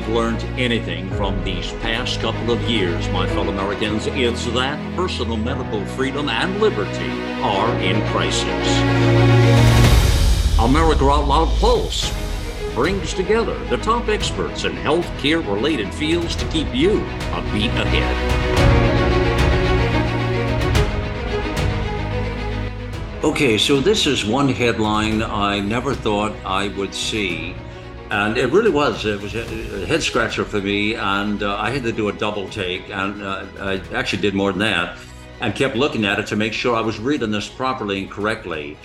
we've learned anything from these past couple of years, my fellow Americans, it's that personal medical freedom and liberty are in crisis. America Out Loud Pulse brings together the top experts in healthcare related fields to keep you a beat ahead. Okay, so this is one headline I never thought I would see. And it really was. It was a head scratcher for me. And uh, I had to do a double take. And uh, I actually did more than that and kept looking at it to make sure I was reading this properly and correctly.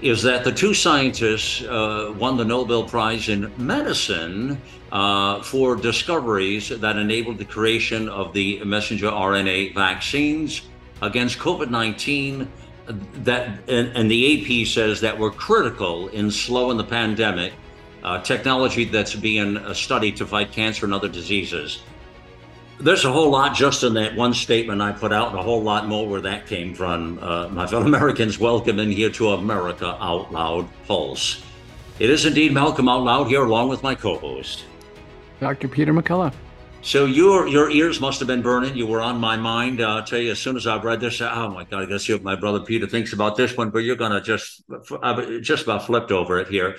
Is that the two scientists uh, won the Nobel Prize in Medicine uh, for discoveries that enabled the creation of the messenger RNA vaccines against COVID 19 that and, and, the AP says that were critical in slowing the pandemic, uh, technology that's being uh, studied to fight cancer and other diseases. There's a whole lot just in that one statement I put out, and a whole lot more where that came from. Uh, my fellow Americans, welcome in here to America Out Loud Pulse. It is indeed Malcolm Out Loud here, along with my co-host, Dr. Peter McCullough. So your your ears must have been burning. You were on my mind. Uh, I'll tell you, as soon as I've read this, oh my God, I gotta see what my brother Peter thinks about this one. But you're gonna just I've just about flipped over it here.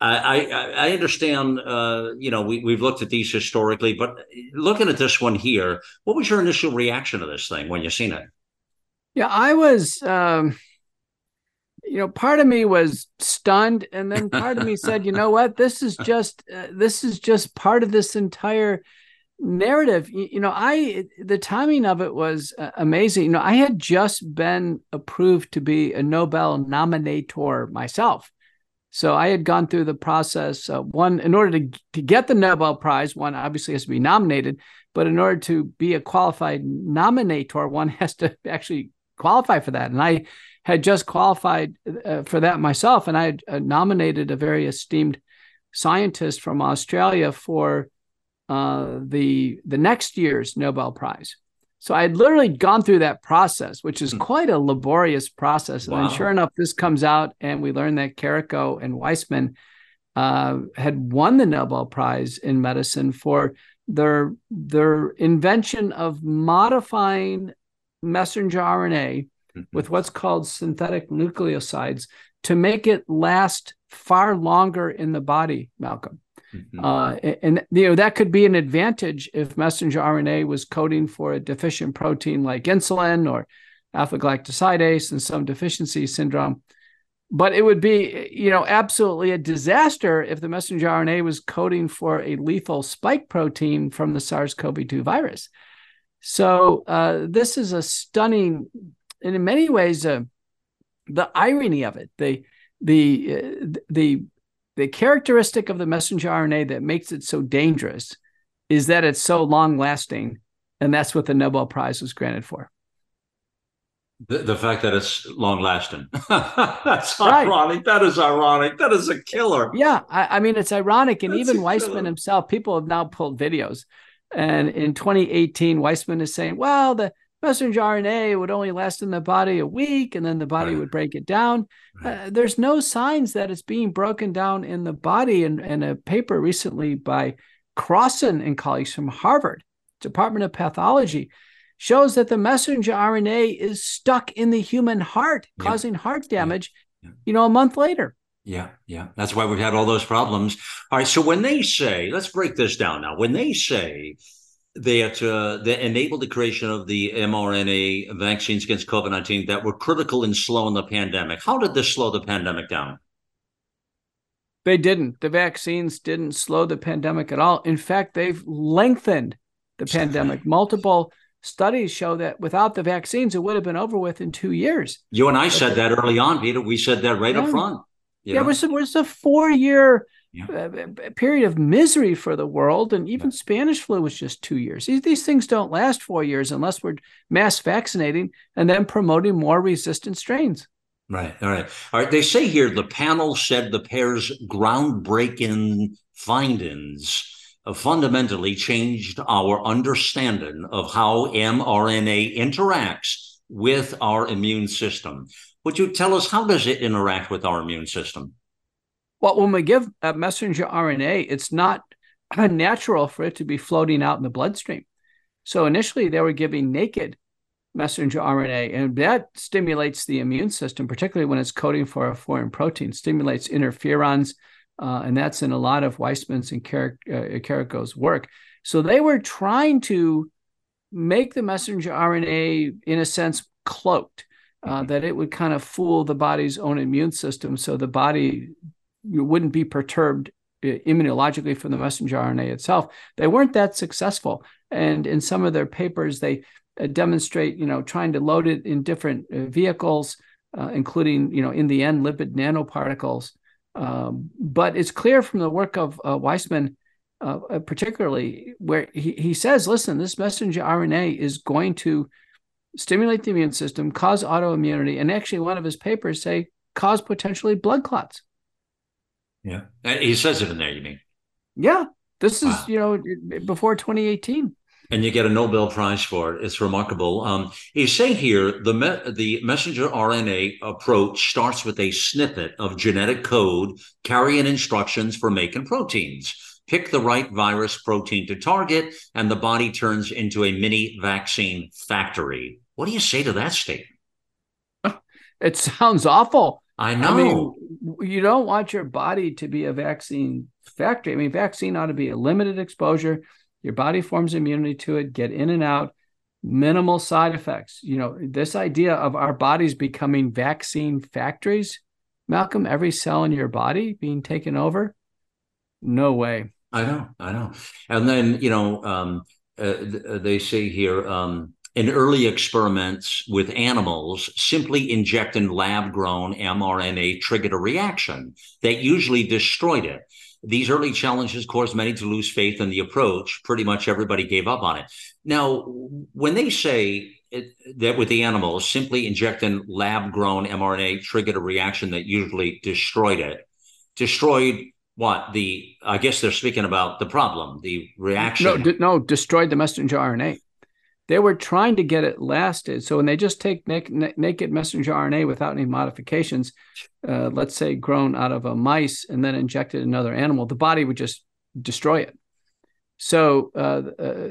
I I, I understand. Uh, you know, we we've looked at these historically, but looking at this one here, what was your initial reaction to this thing when you seen it? Yeah, I was. Um, you know, part of me was stunned, and then part of me said, "You know what? This is just uh, this is just part of this entire." narrative you, know i the timing of it was uh, amazing you know i had just been approved to be a nobel nominator myself so i had gone through the process uh, one in order to, to get the nobel prize one obviously has to be nominated but in order to be a qualified nominator one has to actually qualify for that and i had just qualified uh, for that myself and i had uh, nominated a very esteemed scientist from australia for uh, the the next year's Nobel Prize. So I had literally gone through that process, which is hmm. quite a laborious process. And wow. then, sure enough, this comes out, and we learn that Kariko and Weissman uh, had won the Nobel Prize in medicine for their their invention of modifying messenger RNA mm-hmm. with what's called synthetic nucleosides to make it last far longer in the body, Malcolm. Mm-hmm. Uh, and you know that could be an advantage if messenger RNA was coding for a deficient protein like insulin or alpha galactosidase and some deficiency syndrome. But it would be, you know, absolutely a disaster if the messenger RNA was coding for a lethal spike protein from the SARS-CoV-2 virus. So uh, this is a stunning, and in many ways, uh, the irony of it, the the uh, the the characteristic of the messenger RNA that makes it so dangerous is that it's so long lasting. And that's what the Nobel Prize was granted for. The, the fact that it's long lasting. that's right. ironic. That is ironic. That is a killer. Yeah. I, I mean, it's ironic. And that's even Weissman himself, people have now pulled videos. And in 2018, Weissman is saying, well, the messenger RNA would only last in the body a week and then the body right. would break it down. Right. Uh, there's no signs that it's being broken down in the body. And, and a paper recently by Krauson and colleagues from Harvard Department of Pathology shows that the messenger RNA is stuck in the human heart, yeah. causing heart damage, yeah. Yeah. you know, a month later. Yeah, yeah. That's why we've had all those problems. All right. So when they say, let's break this down now. When they say that uh, that enabled the creation of the mRNA vaccines against COVID 19 that were critical in slowing the pandemic. How did this slow the pandemic down? They didn't. The vaccines didn't slow the pandemic at all. In fact, they've lengthened the pandemic. Multiple studies show that without the vaccines, it would have been over with in two years. You and I said that early on, Peter. We said that right yeah. up front. yeah, it was, it was a four year yeah. a, period of misery for the world. And even yeah. Spanish flu was just two years. These, these things don't last four years unless we're mass vaccinating and then promoting more resistant strains. Right. All right. All right. They say here the panel said the pair's groundbreaking findings fundamentally changed our understanding of how mRNA interacts with our immune system. Would you tell us how does it interact with our immune system? Well, when we give a messenger RNA, it's not unnatural for it to be floating out in the bloodstream. So initially, they were giving naked messenger RNA, and that stimulates the immune system, particularly when it's coding for a foreign protein, stimulates interferons, uh, and that's in a lot of Weissman's and Car- uh, Kariko's work. So they were trying to make the messenger RNA, in a sense, cloaked, uh, mm-hmm. that it would kind of fool the body's own immune system, so the body wouldn't be perturbed uh, immunologically from the messenger RNA itself. They weren't that successful, and in some of their papers, they uh, demonstrate, you know, trying to load it in different uh, vehicles, uh, including, you know, in the end, lipid nanoparticles. Um, but it's clear from the work of uh, Weissman, uh, particularly where he, he says, listen, this messenger RNA is going to stimulate the immune system, cause autoimmunity, and actually, one of his papers say cause potentially blood clots. Yeah, he says it in there. You mean? Yeah, this is wow. you know before 2018 and you get a Nobel Prize for it. It's remarkable. Um, he's saying here the me- the messenger RNA approach starts with a snippet of genetic code carrying instructions for making proteins. Pick the right virus protein to target, and the body turns into a mini vaccine factory. What do you say to that statement? It sounds awful. I know. I mean, you don't want your body to be a vaccine factory. I mean, vaccine ought to be a limited exposure your body forms immunity to it, get in and out, minimal side effects. You know, this idea of our bodies becoming vaccine factories, Malcolm, every cell in your body being taken over, no way. I know, I know. And then, you know, um, uh, they say here, um, in early experiments with animals, simply injecting lab grown mRNA triggered a reaction that usually destroyed it. These early challenges caused many to lose faith in the approach. Pretty much everybody gave up on it. Now, when they say it, that with the animals, simply injecting lab grown mRNA triggered a reaction that usually destroyed it, destroyed what the i guess they're speaking about the problem the reaction no d- no destroyed the messenger rna they were trying to get it lasted. So when they just take naked, naked messenger RNA without any modifications, uh, let's say grown out of a mice and then injected another animal, the body would just destroy it. So, uh, uh,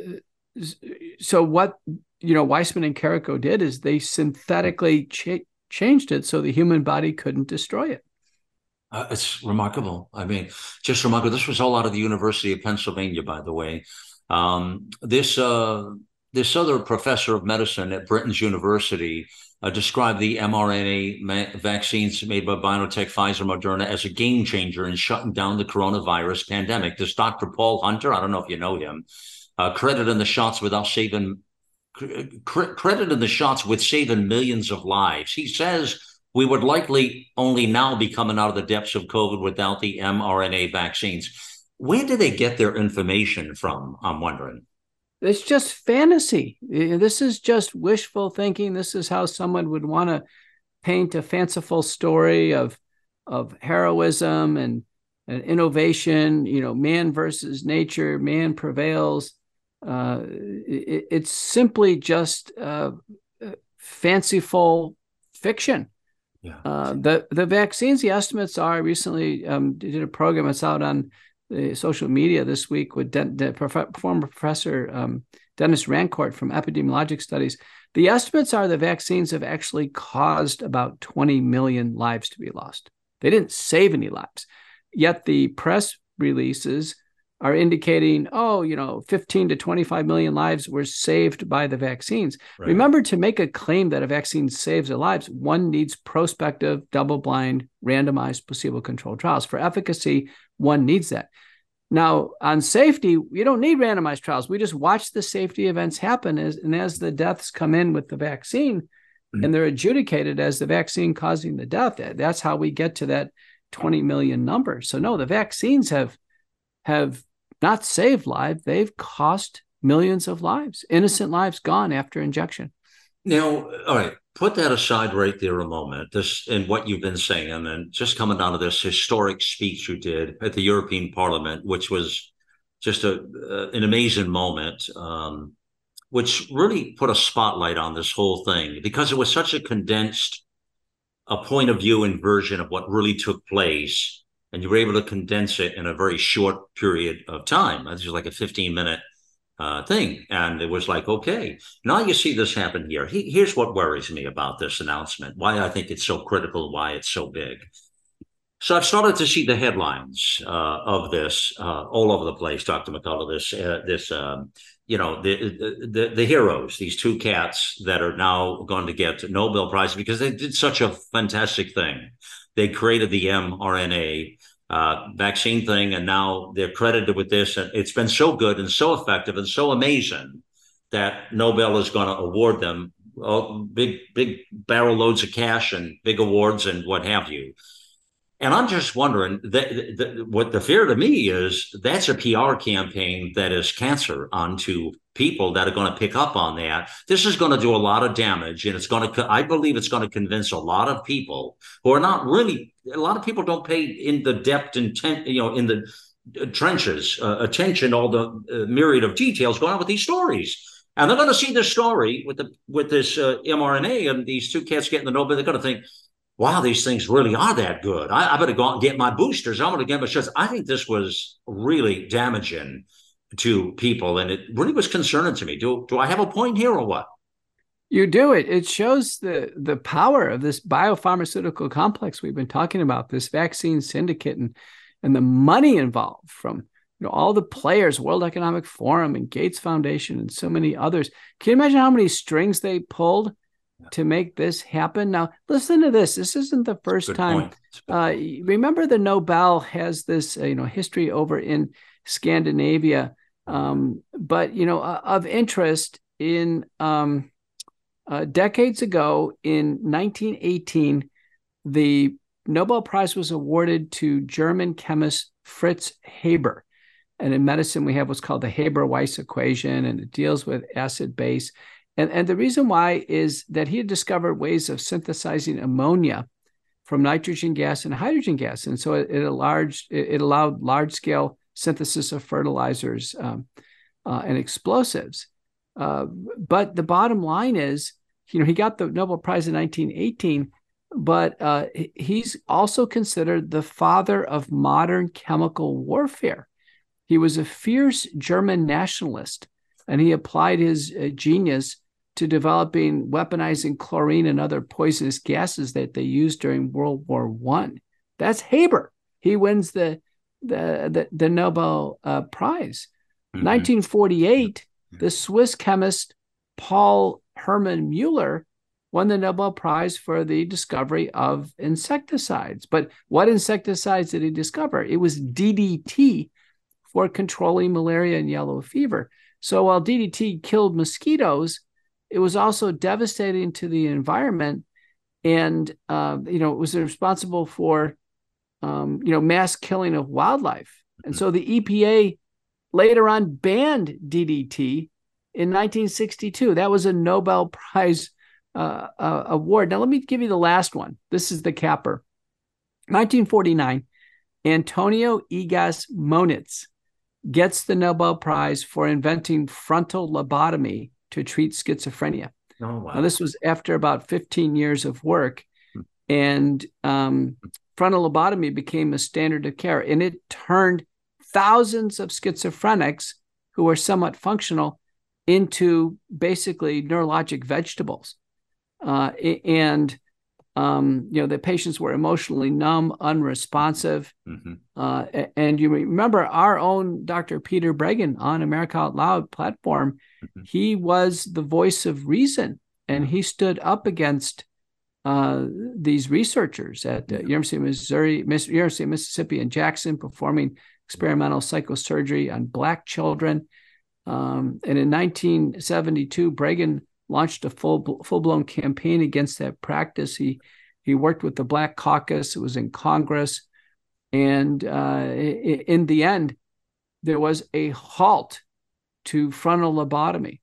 so what you know Weissman and Kariko did is they synthetically cha- changed it so the human body couldn't destroy it. Uh, it's remarkable. I mean, just remarkable. This was all out of the University of Pennsylvania, by the way. Um, this uh, this other professor of medicine at Britain's University uh, described the mRNA ma- vaccines made by BioNTech, Pfizer, Moderna as a game changer in shutting down the coronavirus pandemic. This Dr. Paul Hunter, I don't know if you know him, uh, credited the shots without saving cr- credited the shots with saving millions of lives. He says we would likely only now be coming out of the depths of COVID without the mRNA vaccines. Where do they get their information from? I'm wondering it's just fantasy. This is just wishful thinking. This is how someone would want to paint a fanciful story of of heroism and, and innovation. You know, man versus nature, man prevails. Uh, it, it's simply just uh, fanciful fiction. Yeah. Uh, the the vaccines, the estimates are recently um, did a program that's out on the social media this week with De- De- prof- former professor um, Denis Rancourt from Epidemiologic Studies. The estimates are the vaccines have actually caused about 20 million lives to be lost. They didn't save any lives. Yet the press releases are indicating, oh, you know, 15 to 25 million lives were saved by the vaccines. Right. Remember, to make a claim that a vaccine saves lives, one needs prospective, double blind, randomized, placebo controlled trials. For efficacy, one needs that. Now, on safety, you don't need randomized trials. We just watch the safety events happen as, and as the deaths come in with the vaccine mm-hmm. and they're adjudicated as the vaccine causing the death. That's how we get to that 20 million number. So no, the vaccines have have not saved lives, they've cost millions of lives, innocent lives gone after injection. Now, all right, put that aside right there a moment. This and what you've been saying, and then just coming out of this historic speech you did at the European Parliament, which was just a uh, an amazing moment, um, which really put a spotlight on this whole thing because it was such a condensed, a point of view and version of what really took place and you were able to condense it in a very short period of time. This was like a 15 minute uh, thing. And it was like, okay, now you see this happen here. He, here's what worries me about this announcement, why I think it's so critical, why it's so big. So I've started to see the headlines uh, of this uh, all over the place, Dr. McCullough. This, uh, this, um, you know, the, the the heroes, these two cats that are now going to get Nobel Prize because they did such a fantastic thing. They created the mRNA uh, vaccine thing, and now they're credited with this. And it's been so good and so effective and so amazing that Nobel is going to award them big, big barrel loads of cash and big awards and what have you. And I'm just wondering that, that, what the fear to me is that's a PR campaign that is cancer onto people that are going to pick up on that. This is going to do a lot of damage, and it's going to. I believe it's going to convince a lot of people who are not really. A lot of people don't pay in the depth and ten, you know in the uh, trenches uh, attention all the uh, myriad of details going on with these stories. And they're going to see this story with the with this uh, mRNA and these two cats getting the Nobel. They're going to think, wow, these things really are that good. I, I better go out and get my boosters. I'm going to get my shots. I think this was really damaging to people, and it really was concerning to me. Do do I have a point here or what? You do it. It shows the the power of this biopharmaceutical complex we've been talking about, this vaccine syndicate, and and the money involved from you know all the players, World Economic Forum and Gates Foundation, and so many others. Can you imagine how many strings they pulled? To make this happen. Now, listen to this. This isn't the first time. Uh, remember, the Nobel has this, uh, you know, history over in Scandinavia, um, but you know, uh, of interest in um, uh, decades ago in 1918, the Nobel Prize was awarded to German chemist Fritz Haber. And in medicine, we have what's called the Haber Weiss equation, and it deals with acid base. And, and the reason why is that he had discovered ways of synthesizing ammonia from nitrogen gas and hydrogen gas. And so it, it, large, it allowed large scale synthesis of fertilizers um, uh, and explosives. Uh, but the bottom line is, you know, he got the Nobel Prize in 1918, but uh, he's also considered the father of modern chemical warfare. He was a fierce German nationalist, and he applied his uh, genius to developing weaponizing chlorine and other poisonous gases that they used during World War One. That's Haber. He wins the the the, the Nobel uh, Prize. Mm-hmm. 1948, the Swiss chemist Paul Hermann Mueller won the Nobel Prize for the discovery of insecticides. But what insecticides did he discover? It was DDT for controlling malaria and yellow fever. So while DDT killed mosquitoes, it was also devastating to the environment. And uh, you know it was responsible for um, you know mass killing of wildlife. And so the epa later on banned ddt in 1962 that was a nobel prize uh, uh, award. Now let me give you the last one. This is the capper. 1949 antonio egas moniz gets the nobel prize for inventing frontal lobotomy to treat schizophrenia. Oh, wow. Now, this was after about 15 years of work, hmm. and um, frontal lobotomy became a standard of care, and it turned thousands of schizophrenics who were somewhat functional into basically neurologic vegetables. Uh, and um, you know, the patients were emotionally numb, unresponsive. Mm-hmm. Uh, and you remember our own Dr. Peter Breggin on America Out Loud platform, mm-hmm. he was the voice of reason and he stood up against uh, these researchers at the University of Missouri, University of Mississippi in Jackson performing experimental psychosurgery on Black children. Um, and in 1972, Breggin launched a full full blown campaign against that practice. He he worked with the Black Caucus. It was in Congress, and uh, in the end, there was a halt to frontal lobotomy.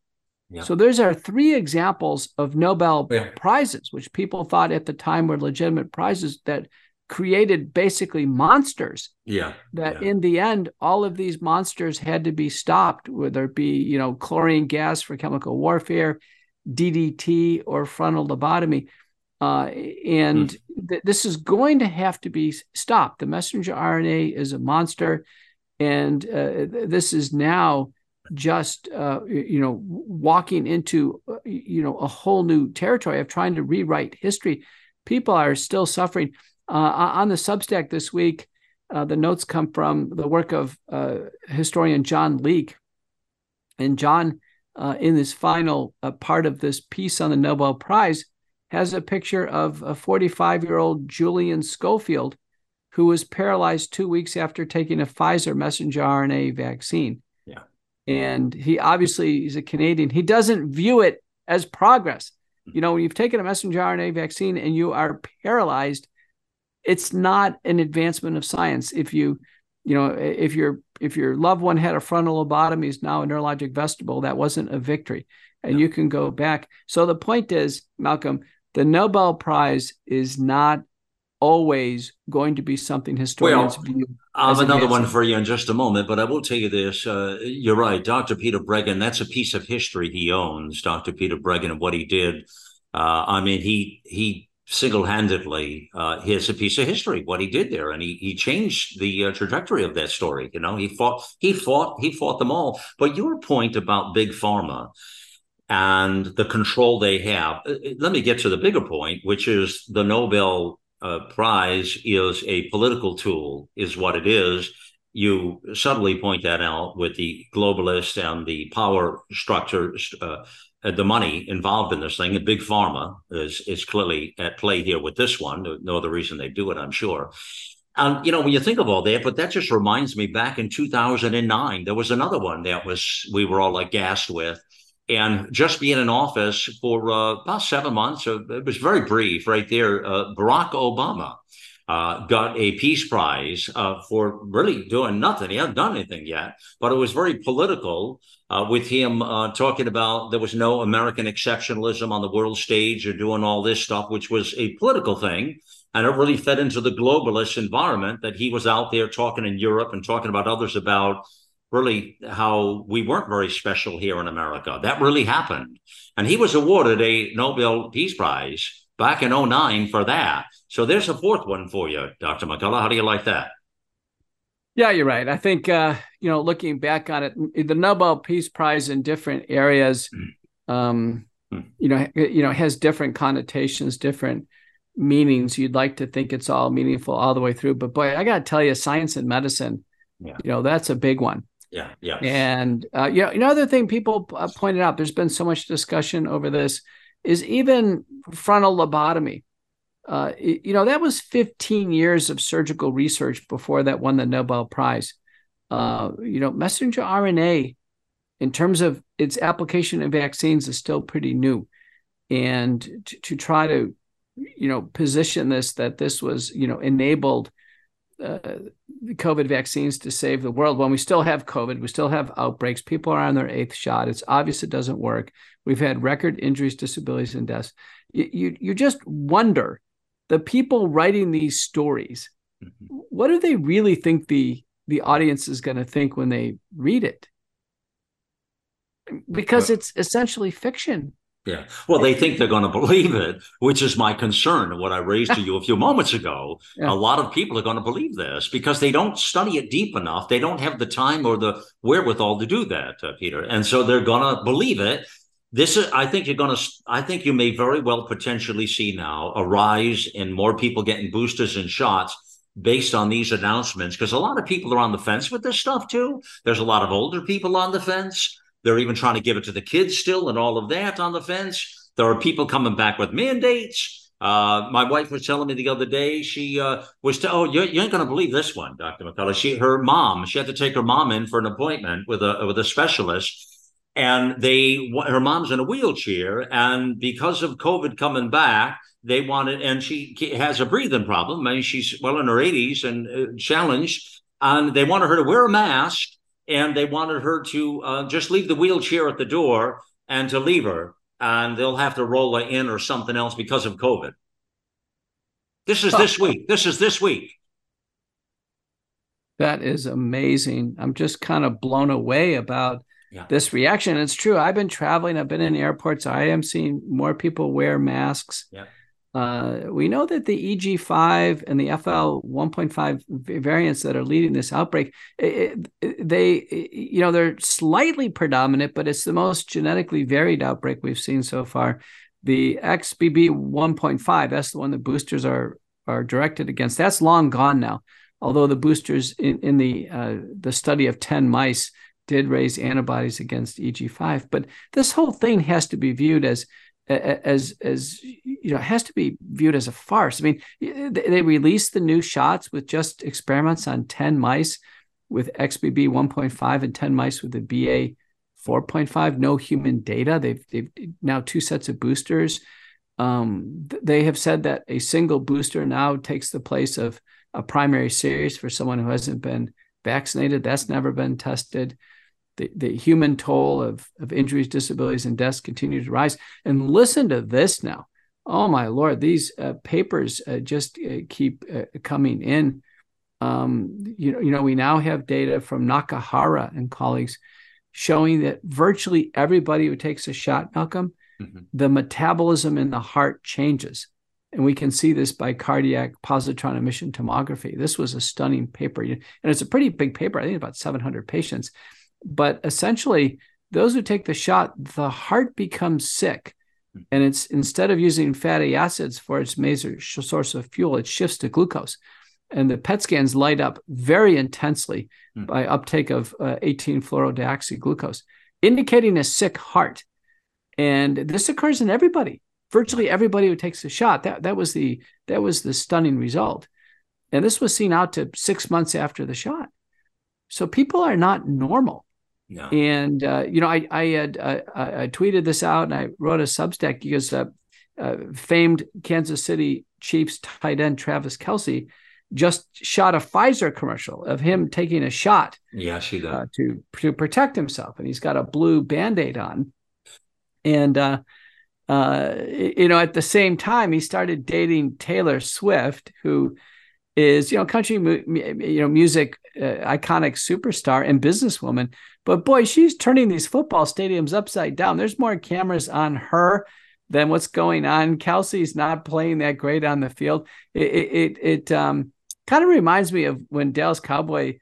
Yeah. So those are three examples of Nobel yeah. prizes, which people thought at the time were legitimate prizes that created basically monsters. Yeah. That yeah. in the end, all of these monsters had to be stopped, whether it be, you know, chlorine gas for chemical warfare, DDT or frontal lobotomy. Uh, and mm. th- this is going to have to be stopped. The messenger RNA is a monster, and uh, this is now just uh, you know walking into uh, you know a whole new territory of trying to rewrite history. People are still suffering. Uh, on the Substack this week, uh, the notes come from the work of historian John Leake, and John, Uh, in this final uh, part of this piece on the Nobel Prize has a picture of a 45 year old Julian Schofield who was paralyzed two weeks after taking a Pfizer messenger RNA vaccine. Yeah. And he obviously is a Canadian. He doesn't view it as progress. You know, when you've taken a messenger RNA vaccine and you are paralyzed, it's not an advancement of science. If you, you know, if your if your loved one had a frontal lobotomy is now a neurologic vestibule, that wasn't a victory. And yeah. you can go back. So the point is, Malcolm, the Nobel Prize is not always going to be something historians well, view. I have another one for you in just a moment, but I will tell you this. Uh, you're right. Dr. Peter Breggin, that's a piece of history he owns, Dr. Peter Breggin, and what he did. Uh, I mean, he he single-handedly uh, here's a piece of history what he did there and he he changed the uh, trajectory of that story you know he fought he fought he fought them all but your point about big pharma and the control they have. Uh, uh, let me get to the bigger point, which is the Nobel uh, Prize is a political tool, is what it is. You subtly point that out with the globalists and the power structures, uh, the money involved in this thing. And big pharma is is clearly at play here with this one. No other reason they do it, I'm sure. And you know, when you think of all that, but that just reminds me back in 2009, there was another one that was we were all aghast with and just being in office for uh, about seven months, uh, it was very brief right there. Uh, Barack Obama uh, got a Peace Prize uh, for really doing nothing. He hadn't done anything yet, but it was very political uh, with him talking about there was no American exceptionalism on the world stage or doing all this stuff, which was a political thing. And it really fed into the globalist environment that he was out there talking in Europe and talking about others about really how we weren't very special here in America. That really happened. And he was awarded a Nobel Peace Prize back in 09 for that. So there's a fourth one for you, Dr. McCullough. How do you like that? Yeah, you're right. I think uh, you know, looking back on it, the Nobel Peace Prize in different areas, hmm. um, mm. you know, you know, has different connotations, different meanings. You'd like to think it's all meaningful all the way through, but boy, I got to tell you, science and medicine, yeah. you know, that's a big one. Yeah, yeah. And uh, you know, another thing people uh, pointed out, there's been so much discussion over this, is even frontal lobotomy. Uh, you know, that was 15 years of surgical research before that won the Nobel Prize. Uh, you know, messenger RNA, in terms of its application in vaccines, is still pretty new. And to, to try to, you know, position this that this was, you know, enabled uh, the COVID vaccines to save the world when we still have COVID, we still have outbreaks. People are on their eighth shot. It's obvious it doesn't work. We've had record injuries, disabilities, and deaths. You, you, you just wonder the people writing these stories, mm-hmm. what do they really think the the audience is going to think when they read it? Because it's essentially fiction. Yeah. Well, they think they're going to believe it, which is my concern. What I raised to you a few moments ago, yeah. a lot of people are going to believe this because they don't study it deep enough. They don't have the time or the wherewithal to do that, uh, Peter. And so they're going to believe it. This is, I think you're going to, I think you may very well potentially see now a rise in more people getting boosters and shots based on these announcements because a lot of people are on the fence with this stuff too. There's a lot of older people on the fence. They're even trying to give it to the kids still and all of that on the fence. There are people coming back with mandates. Uh, my wife was telling me the other day she uh, was to, oh you, you ain't gonna believe this one, Dr. McCullough. She her mom she had to take her mom in for an appointment with a with a specialist, and they her mom's in a wheelchair, and because of COVID coming back, they wanted and she has a breathing problem. I mean she's well in her 80s and uh, challenged, and they wanted her to wear a mask and they wanted her to uh, just leave the wheelchair at the door and to leave her, and they'll have to roll her in or something else because of COVID. This is this week. This is this week. That is amazing. I'm just kind of blown away about yeah. this reaction. It's true. I've been traveling. I've been in airports. I am seeing more people wear masks. Yeah. Uh, we know that the EG5 and the FL 1.5 variants that are leading this outbreak, it, it, they, you know, they're slightly predominant, but it's the most genetically varied outbreak we've seen so far. The XBB 1.5, that's the one that boosters are are directed against. That's long gone now. Although the boosters in, in the uh, the study of 10 mice did raise antibodies against EG5, but this whole thing has to be viewed as as as you know has to be viewed as a farce. I mean, they released the new shots with just experiments on 10 mice with XBB 1.5 and 10 mice with the BA 4.5. No human data. They've they've now two sets of boosters. Um, they have said that a single booster now takes the place of a primary series for someone who hasn't been vaccinated. That's never been tested the, the human toll of, of injuries, disabilities, and deaths continue to rise. And listen to this now. Oh my lord, these uh, papers uh, just uh, keep uh, coming in. Um, you know, you know, we now have data from Nakahara and colleagues showing that virtually everybody who takes a shot, Malcolm, mm-hmm. the metabolism in the heart changes. And we can see this by cardiac positron emission tomography. This was a stunning paper. And it's a pretty big paper, I think about 700 patients. But essentially, those who take the shot, the heart becomes sick. Hmm. And it's instead of using fatty acids for its major source of fuel, it shifts to glucose. And the PET scans light up very intensely mm. by uptake of uh, 18 fluorodeoxyglucose, indicating a sick heart. And this occurs in everybody, virtually everybody who takes the shot. That, that was the that was the stunning result. And this was seen out to six months after the shot. So people are not normal. Yeah. And uh, you know, I I had uh, I tweeted this out and I wrote a Substack because uh, uh, famed Kansas City Chiefs tight end Travis Kelce just shot a Pfizer commercial of him taking a shot. Yeah, she did uh, to to protect himself, and he's got a blue band aid on. And uh, uh, you know, at the same time, he started dating Taylor Swift, who is you know country you know music iconic superstar and businesswoman but boy she's turning these football stadiums upside down. There's more cameras on her than what's going on. Kelce's not playing that great on the field. It it, it um, kind of reminds me of when dallas cowboy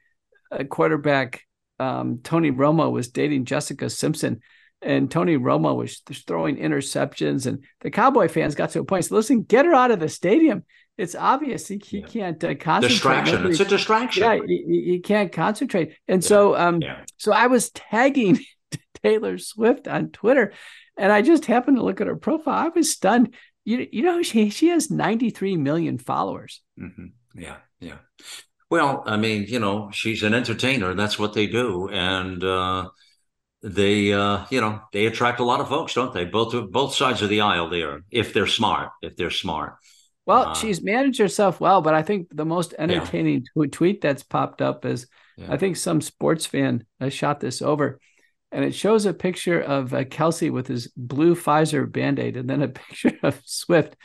uh, quarterback um, tony romo was dating jessica simpson and Tony Romo was throwing interceptions, and the Cowboy fans got to a point. So listen, get her out of the stadium it's obvious he, he yeah. can't uh, concentrate. Distraction. It's a distraction. Yeah, he, he can't concentrate. And yeah. so, um, yeah. so I was tagging Taylor Swift on Twitter, and I just happened to look at her profile. I was stunned. You, you know, she she has 93 million followers. Mm-hmm. Yeah, yeah. Well, I mean, you know, she's an entertainer. That's what they do, and uh, they, uh, you know, they attract a lot of folks, don't they? Both both sides of the aisle there, if they're smart. If they're smart. Well, uh, she's managed herself well, but I think the most entertaining yeah. tweet that's popped up is yeah. I think some sports fan has shot this over, and it shows a picture of uh, Kelce with his blue Pfizer band aid, and then a picture of Swift,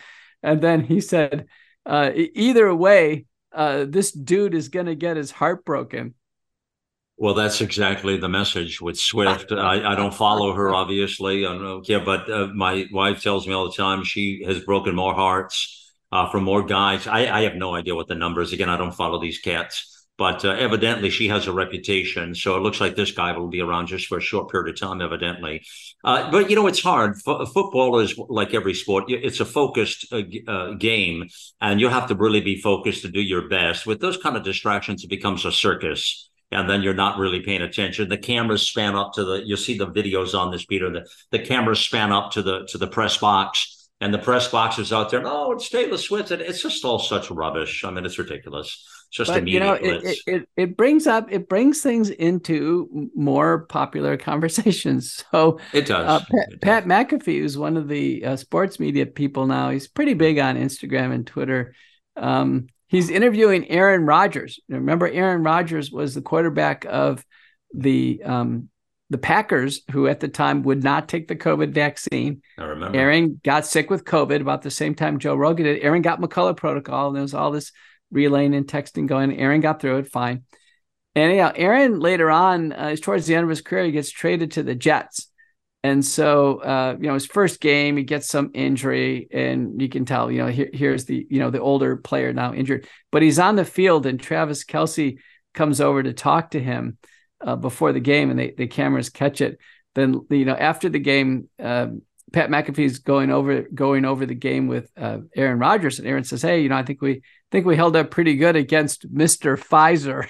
and then he said, uh, "Either way, uh, this dude is going to get his heart broken." Well, that's exactly the message with Swift. I, I, don't follow her, obviously. I don't know, yeah, but uh, my wife tells me all the time she has broken more hearts uh, for more guys. I, I, have no idea what the numbers. Again, I don't follow these cats, but uh, evidently she has a reputation. So it looks like this guy will be around just for a short period of time, evidently. Uh, but you know, it's hard. F- football is like every sport; it's a focused uh, uh, game, and you have to really be focused to do your best. With those kind of distractions, it becomes a circus and then you're not really paying attention. The cameras span up to the. You'll see the videos on this, Peter. The the cameras span up to the to the press box, and the press boxes out there. Oh, it's Taylor Swift, and it's just all such rubbish. I mean, it's ridiculous. It's just but, you know, it, it, it brings up it brings things into more popular conversations. So it does. Uh, Pat, it Pat McAfee, who's one of the uh, sports media people now, he's pretty big on Instagram and Twitter. Um, he's interviewing Aaron Rodgers. Remember, Aaron Rodgers was the quarterback of the um, the Packers, who at the time would not take the COVID vaccine. I remember. Aaron got sick with COVID about the same time Joe Rogan did. Aaron got McCullough protocol, and there was all this relaying and texting going. Aaron got through it fine. And yeah, Aaron later on, uh, towards the end of his career, he gets traded to the Jets. And so, uh, you know, his first game, he gets some injury, and you can tell, you know, here, here's the, you know, the older player now injured, but he's on the field, and Travis Kelce comes over to talk to him uh, before the game, and they, the cameras catch it. Then, you know, after the game, uh, Pat McAfee's going over going over the game with uh, Aaron Rodgers, and Aaron says, "Hey, you know, I think we think we held up pretty good against Mister Pfizer."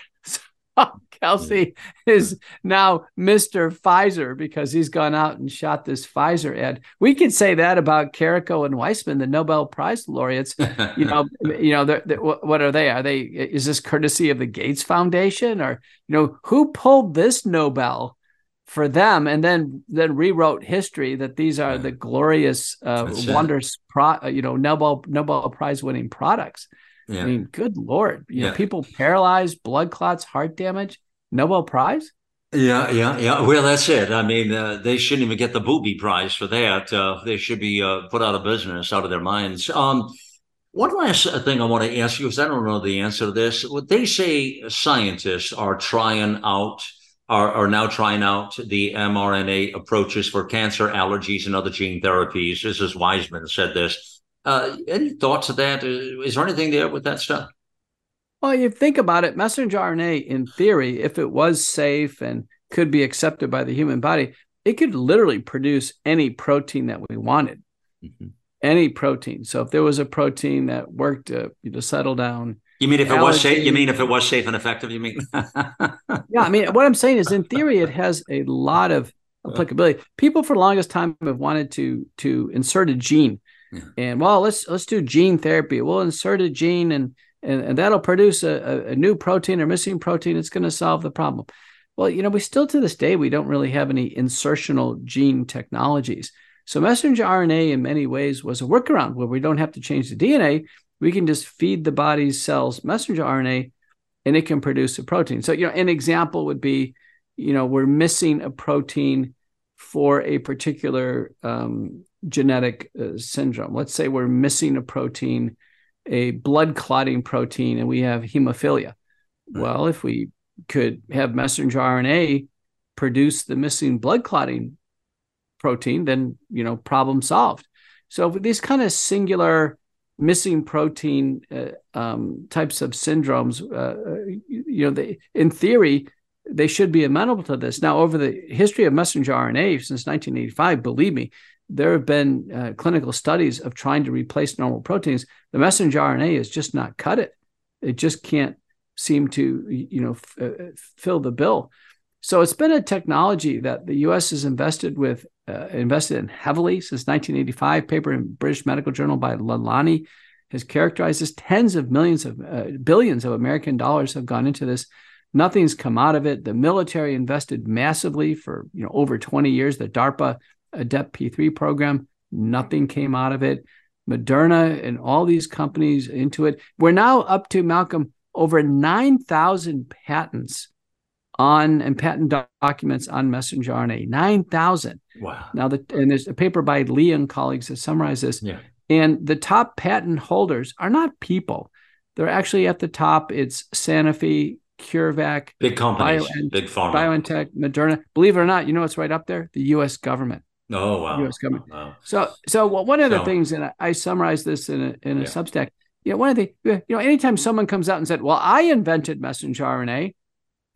Kelce is now Mr. Pfizer because he's gone out and shot this Pfizer ad. We could say that about Kariko and Weissman, the Nobel Prize laureates. you know, you know, they're, they're, what are they? Are they? Is this courtesy of the Gates Foundation, or you know, who pulled this Nobel? for them and then then rewrote history that these are the glorious uh, wonders pro, you know nobel nobel prize winning products yeah. i mean good lord you yeah. know people paralyzed blood clots heart damage nobel prize yeah yeah yeah well that's it i mean uh, they shouldn't even get the booby prize for that uh, they should be uh, put out of business out of their minds um, one last thing I want to ask you, because I don't know the answer to this. What they say scientists are trying out are, are now trying out the mRNA approaches for cancer, allergies, and other gene therapies. This is Weissman said this. Uh, any thoughts of that? Uh, is there anything there with that stuff? Well, you think about it, messenger RNA, in theory, if it was safe and could be accepted by the human body, it could literally produce any protein that we wanted. Mm-hmm. Any protein. So if there was a protein that worked to know, settle down you mean if it was safe? You mean if it was safe and effective? You mean? yeah, I mean what I'm saying is, in theory, it has a lot of applicability. People for the longest time have wanted to to insert a gene, yeah. and well, let's let's do gene therapy. We'll insert a gene, and and, and that'll produce a, a new protein or missing protein. It's going to solve the problem. Well, you know, we still to this day we don't really have any insertional gene technologies. So messenger RNA in many ways was a workaround where we don't have to change the DNA we can just feed the body's cells messenger RNA and it can produce a protein. So, you know, an example would be, you know, we're missing a protein for a particular um, genetic uh, syndrome. Let's say we're missing a protein, a blood clotting protein, and we have hemophilia. Right. Well, if we could have messenger RNA produce the missing blood clotting protein, then, you know, problem solved. So these kind of singular missing protein uh, um, types of syndromes, uh, you know, they, in theory, they should be amenable to this. Now, over the history of messenger RNA since 1985, believe me, there have been uh, clinical studies of trying to replace normal proteins. The messenger RNA is just not cut it. It just can't seem to, you know, f- uh, fill the bill. So it's been a technology that the U.S. has invested with uh, invested in heavily since 1985. Paper in British Medical Journal by Lalani has characterized this. Tens of millions of uh, billions of American dollars have gone into this. Nothing's come out of it. The military invested massively for you know over 20 years. The DARPA ADEPT P3 program, nothing came out of it. Moderna and all these companies into it. We're now up to Malcolm over 9,000 patents on and patent documents on messenger RNA. 9,000. Wow. Now, the, and there's a paper by Lee and colleagues that summarize this. Yeah. And the top patent holders are not people. They're actually at the top. It's Sanofi, CureVac, big companies, BioNTech, big pharma, BioNTech, Moderna. Believe it or not, you know what's right up there? The U.S. government. Oh wow! U.S. government. Wow. So, so one of the things, and I, I summarize this in a in a yeah. Substack. You know, one of the you know, anytime someone comes out and said, "Well, I invented messenger RNA,"